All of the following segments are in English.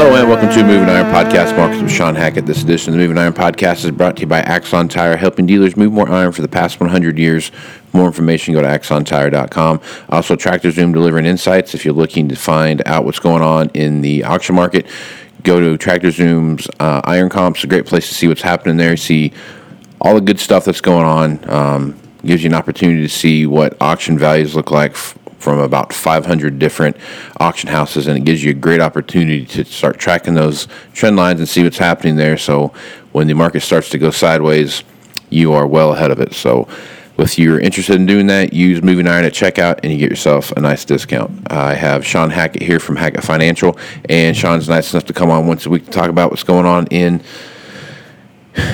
Hello and welcome to Moving Iron Podcast. Markets with Shawn Hackett. This edition of the Moving Iron Podcast is brought to you by Axon Tire, helping dealers move more iron for the past 100 years. For more information, go to axontire.com. Also, Tractor Zoom delivering insights. If you're looking to find out what's going on in the auction market, go to Tractor Zoom's uh, Iron Comps. A great place to see what's happening there. See all the good stuff that's going on. Um, gives you an opportunity to see what auction values look like f- from about 500 different auction houses, and it gives you a great opportunity to start tracking those trend lines and see what's happening there. So when the market starts to go sideways, you are well ahead of it. So if you're interested in doing that, use Moving Iron at checkout, and you get yourself a nice discount. I have Shawn Hackett here from Hackett Financial, and Shawn's nice enough to come on once a week to talk about what's going on in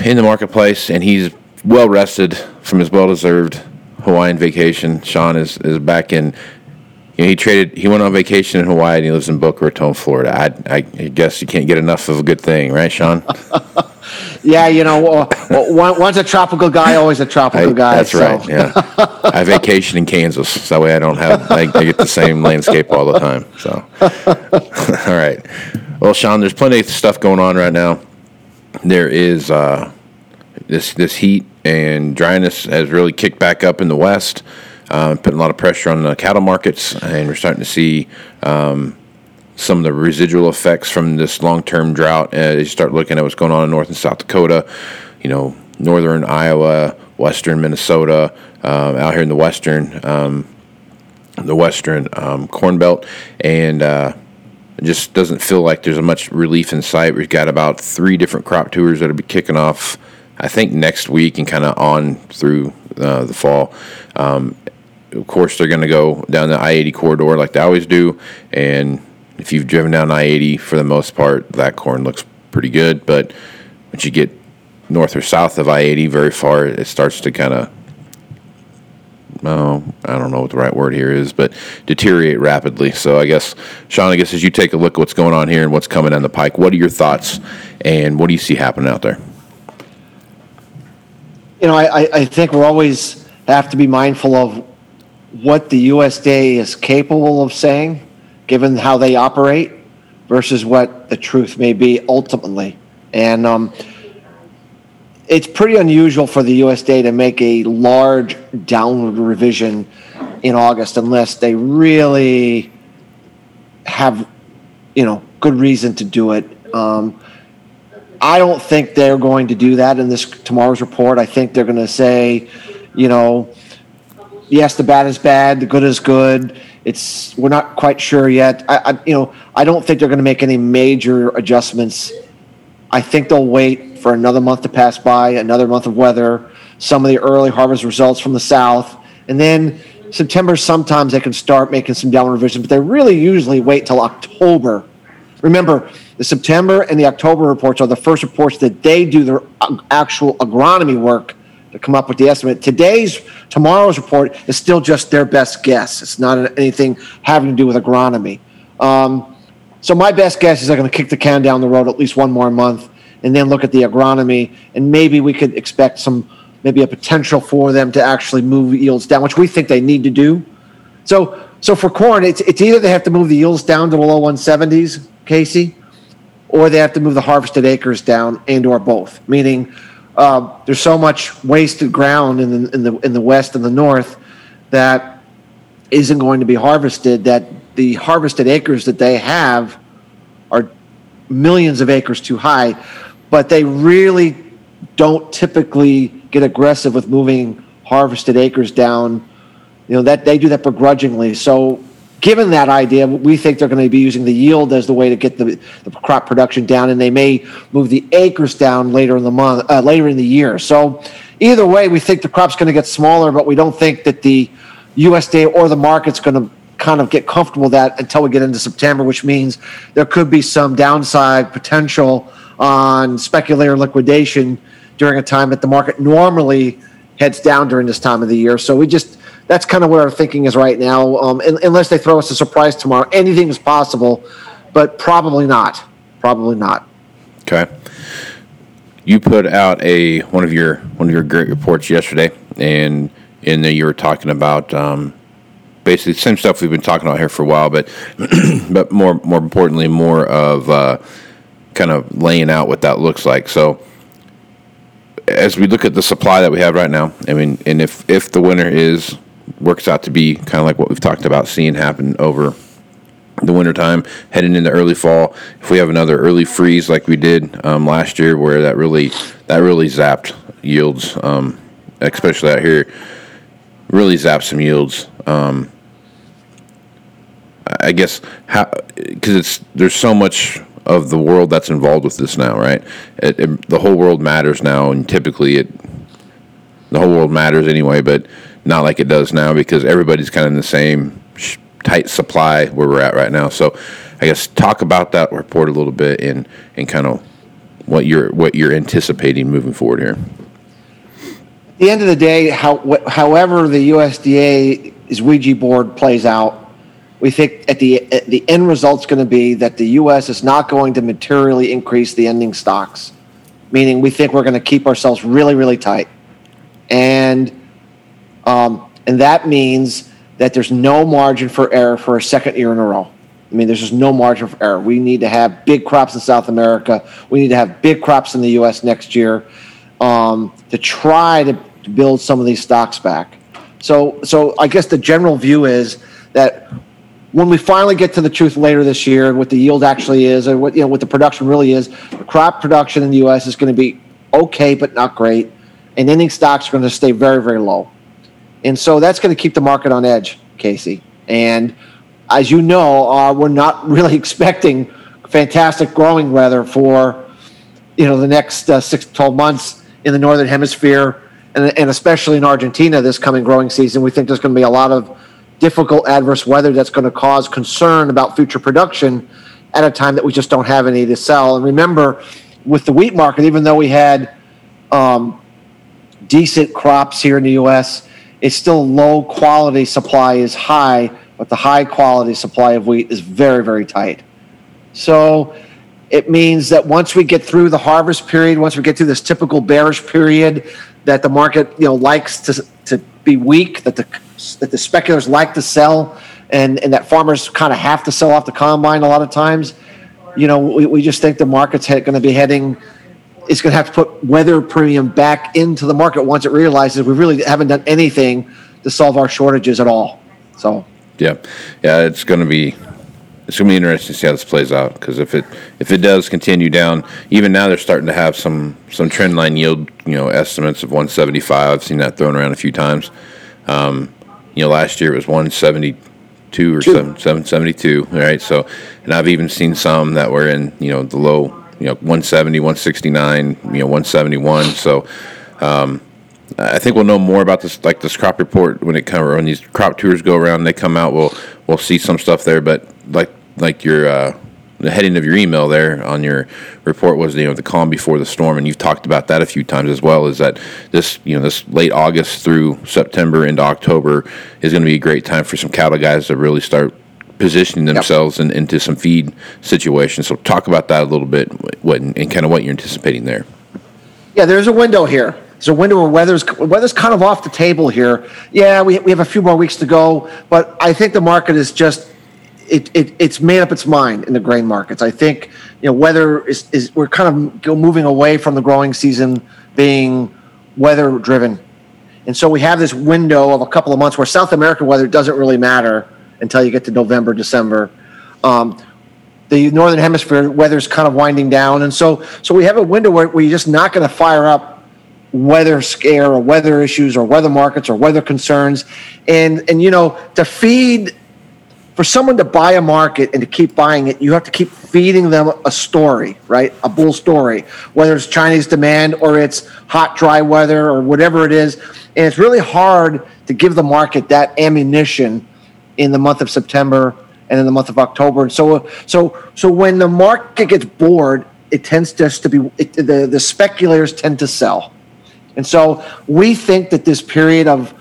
in the marketplace, and he's well rested from his well deserved Hawaiian vacation. Shawn is, is back in. You know, he traded. He went on vacation in Hawaii, and he lives in Boca Raton, Florida. I, I guess you can't get enough of a good thing, right, Shawn? Yeah, you know, one's a tropical guy, always a tropical I- guy. that's so. right. Yeah, I vacation in Kansas, so that way I don't have. I, I get the same landscape all the time. So, all right. Well, Shawn, there's plenty of stuff going on right now. There is uh, this this heat and dryness has really kicked back up in the west, uh, putting a lot of pressure on the cattle markets, and we're starting to see um, some of the residual effects from this long-term drought as you start looking at what's going on in North and South Dakota, you know, northern Iowa, western Minnesota, um, out here in the western, um, the western um, corn belt, and uh, it just doesn't feel like there's a much relief in sight. We've got about three different crop tours that'll be kicking off, I think, next week and kind of on through uh, the fall. Um, of course, they're going to go down the I 80 corridor like they always do. And if you've driven down I 80, for the most part, that corn looks pretty good. But once you get north or south of I 80 very far, it starts to kind of, oh, I don't know what the right word here is, but deteriorate rapidly. So I guess, Shawn, I guess as you take a look at what's going on here and what's coming down the pike, what are your thoughts and what do you see happening out there? You know, I, I, think we always have to be mindful of what the USDA is capable of saying, given how they operate, versus what the truth may be ultimately. And um, it's pretty unusual for the USDA to make a large downward revision in August unless they really have, you know, good reason to do it. Um, I don't think they're going to do that in this tomorrow's report. I think they're going to say, you know, yes, the bad is bad, the good is good. It's we're not quite sure yet. I, I you know, I don't think they're going to make any major adjustments. I think they'll wait for another month to pass by, another month of weather, some of the early harvest results from the south, and then September. Sometimes they can start making some downward revisions, but they really usually wait till October. Remember, the September and the October reports are the first reports that they do their actual agronomy work to come up with the estimate. Today's, tomorrow's report is still just their best guess. It's not anything having to do with agronomy. Um, so my best guess is they're going to kick the can down the road at least one more month, and then look at the agronomy, and maybe we could expect some, maybe a potential for them to actually move yields down, which we think they need to do. So, so for corn, it's it's either they have to move the yields down to the low 170s, Casey, or they have to move the harvested acres down and or both. Meaning, uh, there's so much wasted ground in the, in the in the west and the north that isn't going to be harvested. That the harvested acres that they have are millions of acres too high, but they really don't typically get aggressive with moving harvested acres down. You know that they do that begrudgingly. So, given that idea, we think they're going to be using the yield as the way to get the, the crop production down, and they may move the acres down later in the month, uh, later in the year. So, either way, we think the crop's going to get smaller, but we don't think that the USDA or the market's going to kind of get comfortable with that until we get into September, which means there could be some downside potential on speculator liquidation during a time that the market normally heads down during this time of the year. So we just that's kind of where our thinking is right now. Um, unless they throw us a surprise tomorrow, anything is possible, but probably not. Probably not. Okay. You put out a one of your one of your great reports yesterday, and in there you were talking about um, basically the same stuff we've been talking about here for a while, but but more more importantly, more of uh, kind of laying out what that looks like. So as we look at the supply that we have right now, I mean, and if if the winter is works out to be kind of like what we've talked about seeing happen over the wintertime, heading into early fall. If we have another early freeze like we did um, last year, where that really that really zapped yields, um, especially out here, really zapped some yields. Um, I guess how because it's there's so much of the world that's involved with this now, right? It, it, the whole world matters now, and typically it the whole world matters anyway, but not like it does now because everybody's kind of in the same tight supply where we're at right now. So, I guess talk about that report a little bit and and kind of what you're what you're anticipating moving forward here. At the end of the day, how, wh- however the USDA's Ouija board plays out, we think at the at the end result's going to be that the U.S. is not going to materially increase the ending stocks, meaning we think we're going to keep ourselves really really tight, and um, and that means that there's no margin for error for a second year in a row. I mean, there's just no margin for error. We need to have big crops in South America. We need to have big crops in the U.S. next year um, to try to, build some of these stocks back. So, so I guess the general view is that when we finally get to the truth later this year, what the yield actually is, or what you know what the production really is, the crop production in the U.S. is going to be okay, but not great, and ending stocks are going to stay very, very low, and so that's going to keep the market on edge, Casey. And as you know, uh, we're not really expecting fantastic growing weather for you know the next uh, six to twelve months in the northern hemisphere, and, and especially in Argentina this coming growing season. We think there's going to be a lot of difficult adverse weather that's going to cause concern about future production at a time that we just don't have any to sell. And remember, with the wheat market, even though we had um, decent crops here in the U.S., it's still low quality supply is high, but the high quality supply of wheat is very, very tight. So it means that once we get through the harvest period, once we get through this typical bearish period, that the market you know likes to to be weak, that the that the speculators like to sell, and and that farmers kind of have to sell off the combine a lot of times. You know, we, we just think the market's going to be heading. It's going to have to put weather premium back into the market once it realizes we really haven't done anything to solve our shortages at all. So Yeah, yeah, it's going to be it's going to be interesting to see how this plays out because if it if it does continue down, even now they're starting to have some some trend line yield you know estimates of 175. I've seen that thrown around a few times. Um, you know, last year it was 172 or Two. 7, 772. Right, so and I've even seen some that were in you know the low you know 170, 169, you know 171. So. Um, I think we'll know more about this, like this crop report, when it come when these crop tours go around. They come out. We'll we'll see some stuff there. But like like your uh, the heading of your email there on your report was you know the calm before the storm, and you've talked about that a few times as well. Is that this you know this late August through September into October is going to be a great time for some cattle guys to really start positioning themselves in, into some feed situations. So talk about that a little bit, what and kind of what you're anticipating there. Yeah, there's a window here. There's a window where weather's weather's kind of off the table here. Yeah, we, we have a few more weeks to go, but I think the market is just it, it it's made up its mind in the grain markets. I think you know weather is, is we're kind of moving away from the growing season being weather driven, and so we have this window of a couple of months where South American weather doesn't really matter until you get to November, December. Um, the northern hemisphere weather's kind of winding down, and so so we have a window where, you're just not going to fire up weather scare or weather issues or weather markets or weather concerns, and and you know to feed for someone to buy a market and to keep buying it, you have to keep feeding them a story, right? A bull story, whether it's Chinese demand or it's hot, dry weather or whatever it is. And it's really hard to give the market that ammunition in the month of September and in the month of October. And so, so, so when the market gets bored, it tends just to be it, the the speculators tend to sell, and so we think that this period of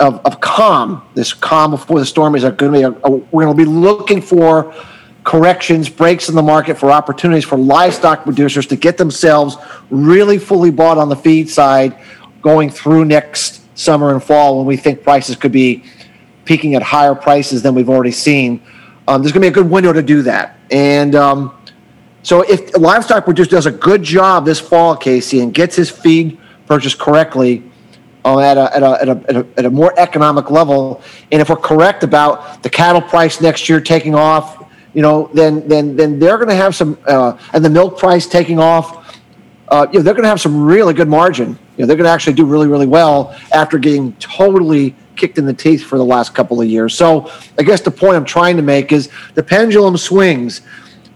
of, of calm, this calm before the storm is going to be. A, a, we're going to be looking for corrections, breaks in the market for opportunities for livestock producers to get themselves really fully bought on the feed side, going through next summer and fall when we think prices could be peaking at higher prices than we've already seen. Um, there's going to be a good window to do that, and. Um, so if livestock producer does a good job this fall, Casey, and gets his feed purchased correctly, uh, at, a, at, a, at, a, at, a, at a more economic level. And if we're correct about the cattle price next year taking off, you know, then then then they're going to have some, uh, and the milk price taking off. Uh, you know, they're going to have some really good margin. You know, they're going to actually do really really well after getting totally kicked in the teeth for the last couple of years. So I guess the point I'm trying to make is the pendulum swings.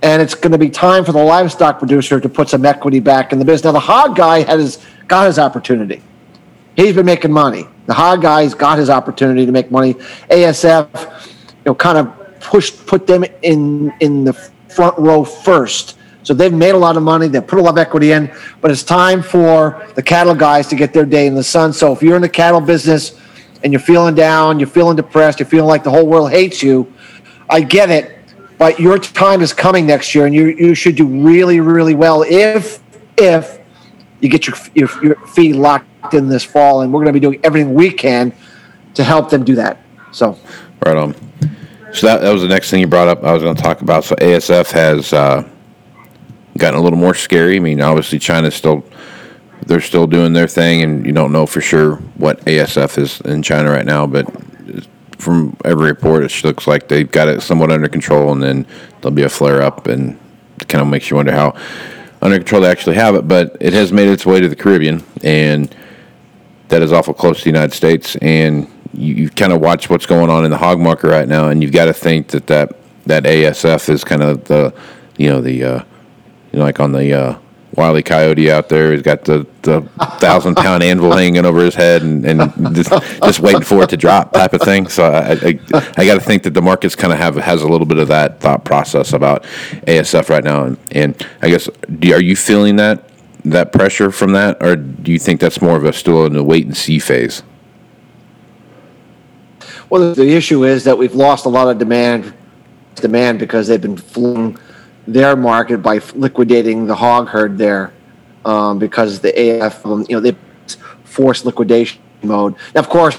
And it's going to be time for the livestock producer to put some equity back in the business. Now, the hog guy has got his opportunity He's been making money. The hog guy's got his opportunity to make money. ASF, you know, kind of pushed put them in in the front row first. So they've made a lot of money. They've put a lot of equity in, but it's time for the cattle guys to get their day in the sun. So if you're in the cattle business and you're feeling down, you're feeling depressed, you're feeling like the whole world hates you, I get it. But your time is coming next year, and you you should do really really well if if you get your your, your feet locked in this fall, and we're going to be doing everything we can to help them do that. So, right on. So that, that was the next thing you brought up. I was going to talk about. So ASF has uh, gotten a little more scary. I mean, obviously China's still they're still doing their thing, and you don't know for sure what ASF is in China right now, but from every report, it looks like they've got it somewhat under control, and then there'll be a flare up, and it kind of makes you wonder how under control they actually have it. But it has made its way to the Caribbean, and that is awful close to the United States, and you, you kind of watch what's going on in the hog market right now, and you've got to think that that, that ASF is kind of the, you know, the, uh, you know, like on the uh, Wily Coyote out there, he's got the, the thousand pound anvil hanging over his head and, and just, just waiting for it to drop type of thing. So I, I, I got to think that the markets kind of have has a little bit of that thought process about ASF right now, and, and I guess do, are you feeling that that pressure from that, or do you think that's more of a still in a wait and see phase? Well, the issue is that we've lost a lot of demand demand because they've been fooling their market by liquidating the hog herd there um, because the AF, um, you know, they forced liquidation mode. Now, of course,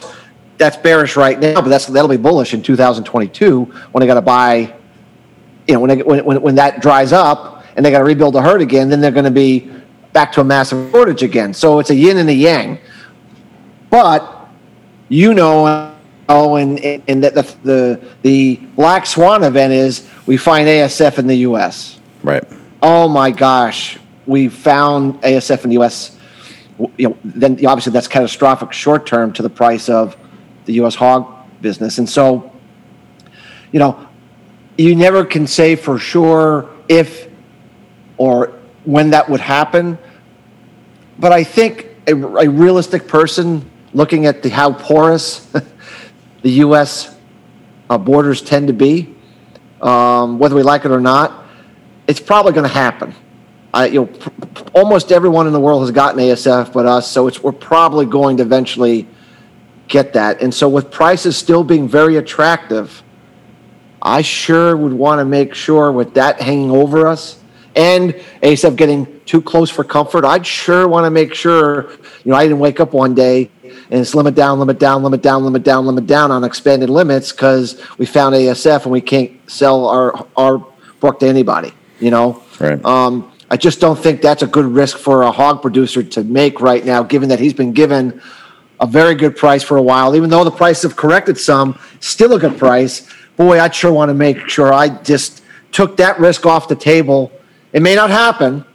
that's bearish right now, but that's that'll be bullish in 2022 when they got to buy, you know, when, they, when when when that dries up and they got to rebuild the herd again, then they're going to be back to a massive shortage again. So it's a yin and a yang. But you know, oh, and, and that the, the the black swan event is we find ASF in the U.S. Right. Oh my gosh, we found ASF in the U.S. You know, then obviously that's catastrophic short term to the price of the U.S. hog business, and so you know, you never can say for sure if or when that would happen. But I think a, a realistic person looking at the, how porous the U.S. Uh, borders tend to be, um, whether we like it or not, it's probably going to happen. I, you know, pr- almost everyone in the world has gotten ASF but us, so it's, we're probably going to eventually get that. And so, with prices still being very attractive, I sure would want to make sure with that hanging over us and ASF getting too close for comfort, I'd sure want to make sure, you know, I didn't wake up one day and it's limit down, limit down, limit down, limit down, limit down on expanded limits because we found ASF and we can't sell our our pork to anybody. You know, Right. um, I just don't think that's a good risk for a hog producer to make right now, given that he's been given a very good price for a while. Even though the price have corrected some, still a good price. Boy, I'd sure want to make sure I just took that risk off the table. It may not happen,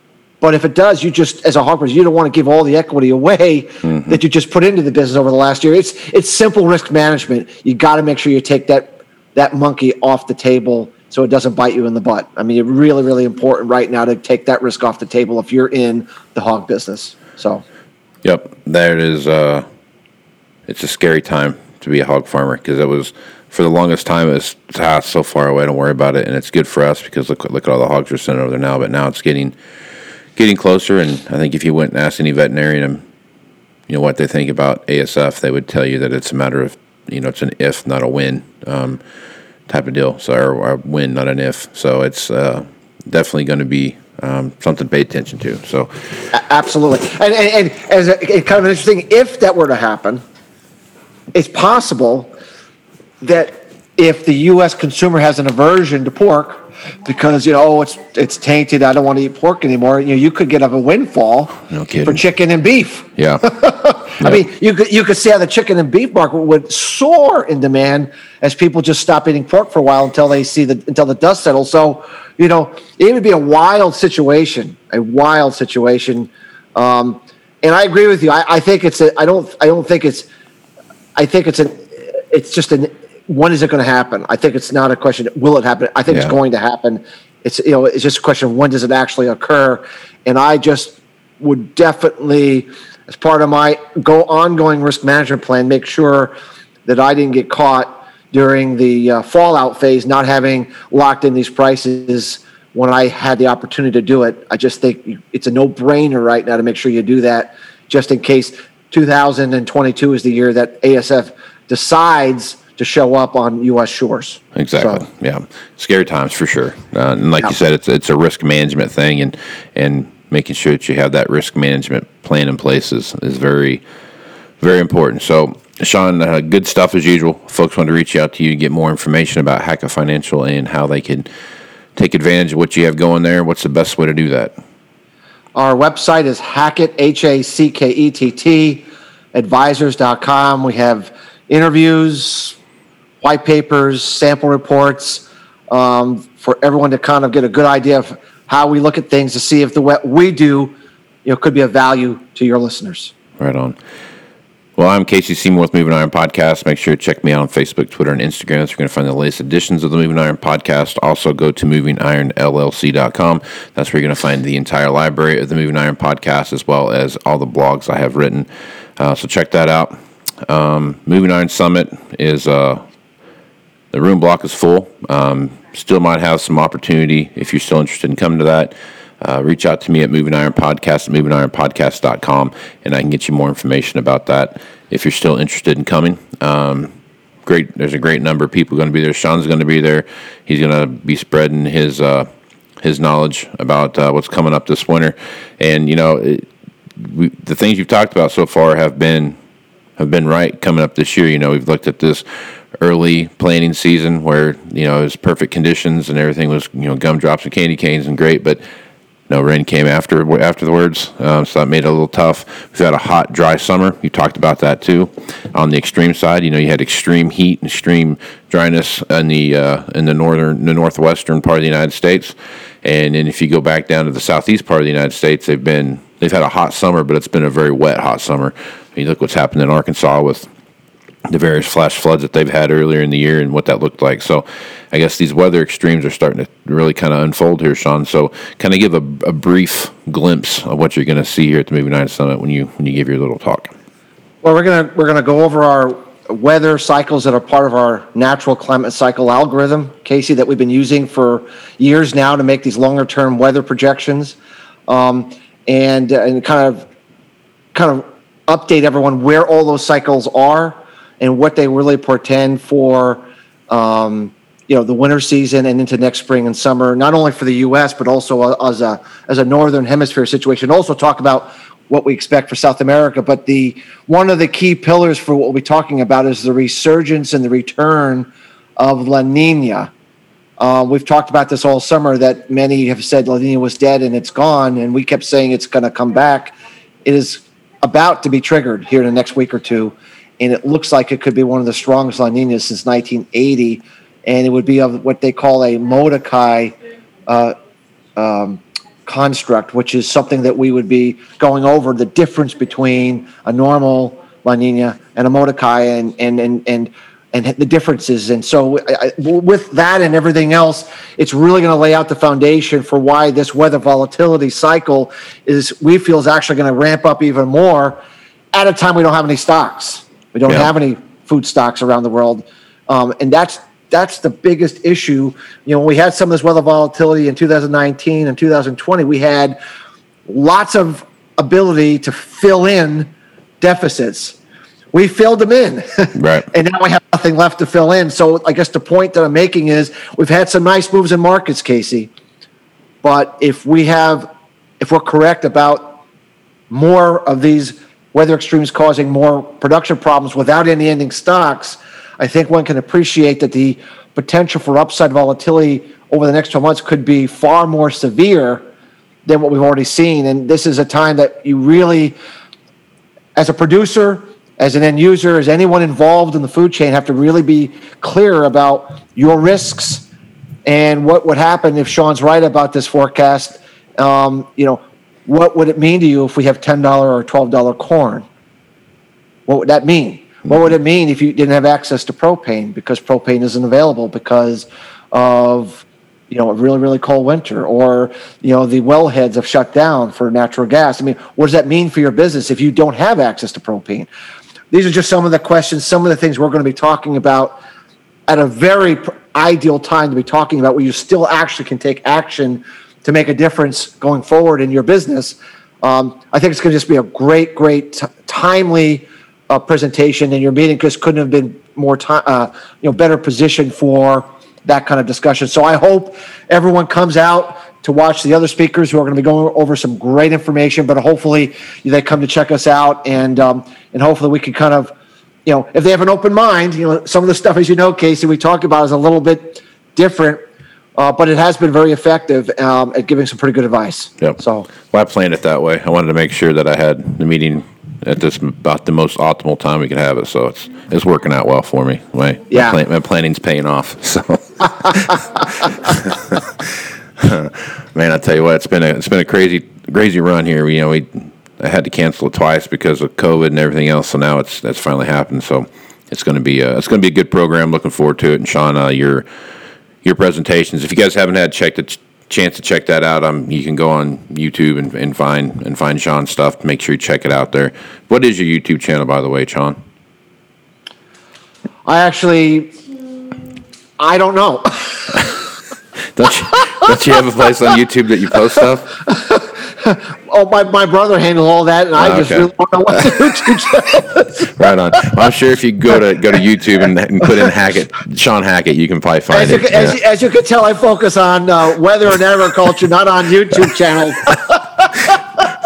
but if it does, you just as a hog producer, you don't want to give all the equity away that you just put into the business over the last year. It's it's simple risk management. You got to make sure you take that that monkey off the table so it doesn't bite you in the butt. I mean, it's really, really important right now to take that risk off the table if you're in the hog business. So, Yep, there it is. Uh, it's a scary time to be a hog farmer because it was for the longest time it was ah, so far away. Don't worry about it, and it's good for us because look look at all the hogs we're sending over there now. But now it's getting getting closer, and I think if you went and asked any veterinarian, um, you know what they think about ASF, they would tell you that it's a matter of you know it's an if, not a when um, type of deal. So or, or a win, not an if. So it's uh, definitely going to be um, something to pay attention to. So absolutely. And, and, and as a, kind of an interesting, if that were to happen, it's possible that if the U.S. consumer has an aversion to pork because you know oh, it's it's tainted, I don't want to eat pork anymore. You know, you could get up a windfall No for chicken and beef. yeah. I mean, you could you could see how the chicken and beef market would soar in demand as people just stop eating pork for a while until they see the until the dust settles. So, you know, it would be a wild situation, a wild situation. Um, and I agree with you. I, I think it's a. I don't. I don't think it's. I think it's an. It's just an. When is it going to happen? I think it's not a question. Will it happen? I think Yeah. it's going to happen. It's you know. It's just a question of when does it actually occur? And I just would definitely, as part of my go ongoing risk management plan, make sure that I didn't get caught during the uh, fallout phase, not having locked in these prices when I had the opportunity to do it. I just think it's a no brainer right now to make sure you do that, just in case 2022 is the year that ASF decides to show up on U.S. shores. Exactly. So- Yeah. Scary times for sure. Uh, and like Yeah. you said, it's it's a risk management thing, and and making sure that you have that risk management plan in place is is very very important. So. Shawn, uh, good stuff as usual. Folks want to reach out to you and get more information about Hackett Financial and how they can take advantage of what you have going there. What's the best way to do that? Our website is Hackett, H A C K E T T, advisors.com. We have interviews, white papers, sample reports um, for everyone to kind of get a good idea of how we look at things to see if the what we do you know, could be of value to your listeners. Right on. Well, I'm Casey Seymour with Moving Iron Podcast. Make sure to check me out on Facebook, Twitter, and Instagram. Where you're going to find the latest editions of the Moving Iron Podcast. Also, go to movingironllc.com. That's where you're going to find the entire library of the Moving Iron Podcast, as well as all the blogs I have written. Uh, so check that out. Um, Moving Iron Summit is uh, the room block is full. Um, still might have some opportunity if you're still interested in coming to that. Uh, reach out to me at Moving Iron Podcast at movingironpodcast.com and I can get you more information about that if you're still interested in coming. Um, great, there's a great number of people going to be there. Sean's going to be there. He's going to be spreading his uh, his knowledge about uh, what's coming up this winter. And you know, it, we, the things you've talked about so far have been have been right coming up this year. You know, we've looked at this early planting season where you know it was perfect conditions and everything was you know gumdrops and candy canes and great, but no rain came after afterwards, um, so that made it a little tough. We've had a hot, dry summer. You talked about that too. On the extreme side, you know, you had extreme heat and extreme dryness in the uh, in the northern, the northwestern part of the United States, and then if you go back down to the southeast part of the United States, they've been they've had a hot summer, but it's been a very wet, hot summer. I mean, look what's happened in Arkansas with the various flash floods that they've had earlier in the year and what that looked like. So, I guess these weather extremes are starting to really kind of unfold here, Shawn. So, kind of give a, a brief glimpse of what you're going to see here at the Moving Iron Summit when you when you give your little talk. Well, we're gonna we're gonna go over our weather cycles that are part of our natural climate cycle algorithm, Casey, that we've been using for years now to make these longer term weather projections, um, and and kind of kind of update everyone where all those cycles are and what they really portend for um, you know the winter season and into next spring and summer, not only for the U.S. but also as a as a northern hemisphere situation. Also talk about what we expect for South America. But the one of the key pillars for what we'll be talking about is the resurgence and the return of La Nina. Uh, we've talked about this all summer that many have said La Nina was dead and it's gone, and we kept saying it's going to come back. It is about to be triggered here in the next week or two, and it looks like it could be one of the strongest La Ninas since 1980, and it would be of what they call a Modoki uh, um, construct, which is something that we would be going over the difference between a normal La Nina and a Modoki and and and and and the differences. And so, I, with that and everything else, it's really going to lay out the foundation for why this weather volatility cycle is we feel is actually going to ramp up even more at a time we don't have any stocks. We don't Yeah. have any food stocks around the world, um, and that's that's the biggest issue. You know, when we had some of this weather volatility in 2019 and 2020, we had lots of ability to fill in deficits. We filled them in. Right. and now we have nothing left to fill in. So I guess the point that I'm making is we've had some nice moves in markets, Casey. But if we have, if we're correct about more of these weather extremes causing more production problems without any ending stocks, I think one can appreciate that the potential for upside volatility over the next 12 months could be far more severe than what we've already seen. And this is a time that you really, as a producer, as an end user, as anyone involved in the food chain, have to really be clear about your risks and what would happen if Shawn's right about this forecast. Um, you know, what would it mean to you if we have ten dollar or twelve dollar corn? What would that mean? What would it mean if you didn't have access to propane because propane isn't available because of you know a really really cold winter or you know the wellheads have shut down for natural gas? I mean, what does that mean for your business if you don't have access to propane? These are just some of the questions, some of the things we're going to be talking about at a very ideal time to be talking about where you still actually can take action to make a difference going forward in your business. Um, I think it's going to just be a great, great, t- timely uh, presentation, and your meeting just couldn't have been more time, uh, you know, better positioned for that kind of discussion. So I hope everyone comes out to watch the other speakers who are going to be going over some great information. But hopefully they come to check us out, and um, and hopefully we can kind of you know, if they have an open mind, you know, some of the stuff, as you know, Casey, we talked about is a little bit different, uh, but it has been very effective um, at giving some pretty good advice. Yep. So, Well, I planned it that way. I wanted to make sure that I had the meeting at this about the most optimal time we could have it. So it's it's working out well for me. My Yeah. my, plan, my planning's paying off. So, man, I tell you what, it's been a it's been a crazy crazy run here. You know, we I had to cancel it twice because of COVID and everything else. So now it's that's finally happened. So it's going to be a, it's going to be a good program. Looking forward to it. And Shawn, uh, your your presentations. If you guys haven't had check the ch- chance to check that out, um, you can go on YouTube and, and find and find Shawn's stuff. Make sure you check it out there. What is your YouTube channel, by the way, Shawn? I actually, I don't know. Don't you, don't you have a place on YouTube that you post stuff? oh, my, my brother handled all that, and I Oh, just okay. really don't know what to do. Right on. Well, I'm sure if you go to go to YouTube and, and put in Hackett, Shawn Hackett, you can probably find As you, it. can- as, Yeah. you, as you can tell, I focus on uh, weather and agriculture, not on YouTube channels.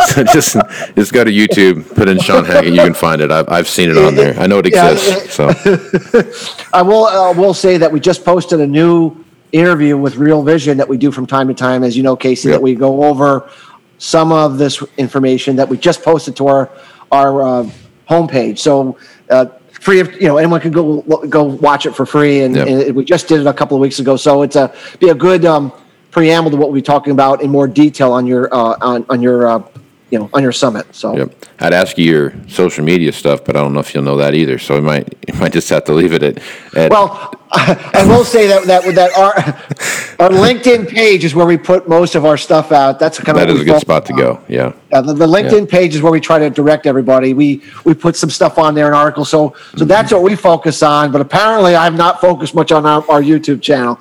So just just go to YouTube, put in Shawn Hackett, you can find it. I've, I've seen it on there. I know it Yeah, exists. So I will uh, will say that we just posted a new interview with Real Vision that we do from time to time, as you know, Casey. Yep. That we go over some of this information that we just posted to our our uh, homepage. So uh, free of you know anyone can go go watch it for free, and, Yep. and it- we just did it a couple of weeks ago. So it's a be a good um, preamble to what we'll be talking about in more detail on your uh, on on your uh, you know on your summit. So. Yep. I'd ask you your social media stuff, but I don't know if you'll know that either. So we might you might just have to leave it at, at Well, I will say that that that our our LinkedIn page is where we put most of our stuff out. That's kind of that is a good spot to go. Yeah. Uh, the, the LinkedIn page is where we try to direct everybody. We we put some stuff on there, an article. So so that's what we focus on. But apparently, I've not focused much on our, our YouTube channel.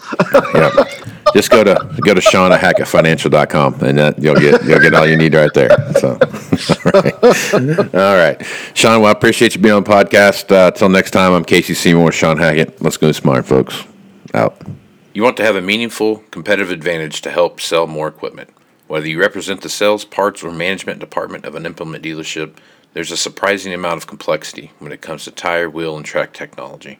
Yeah. Just go to go to hackettfinancial.com and that you'll get you'll get all you need right there. So all right. All right. Shawn, well I appreciate you being on the podcast. Uh, till next time, I'm Casey Seymour, with Shawn Hackett. Let's go smart folks. Out. You want to have a meaningful competitive advantage to help sell more equipment. Whether you represent the sales, parts, or management department of an implement dealership, there's a surprising amount of complexity when it comes to tire, wheel, and track technology.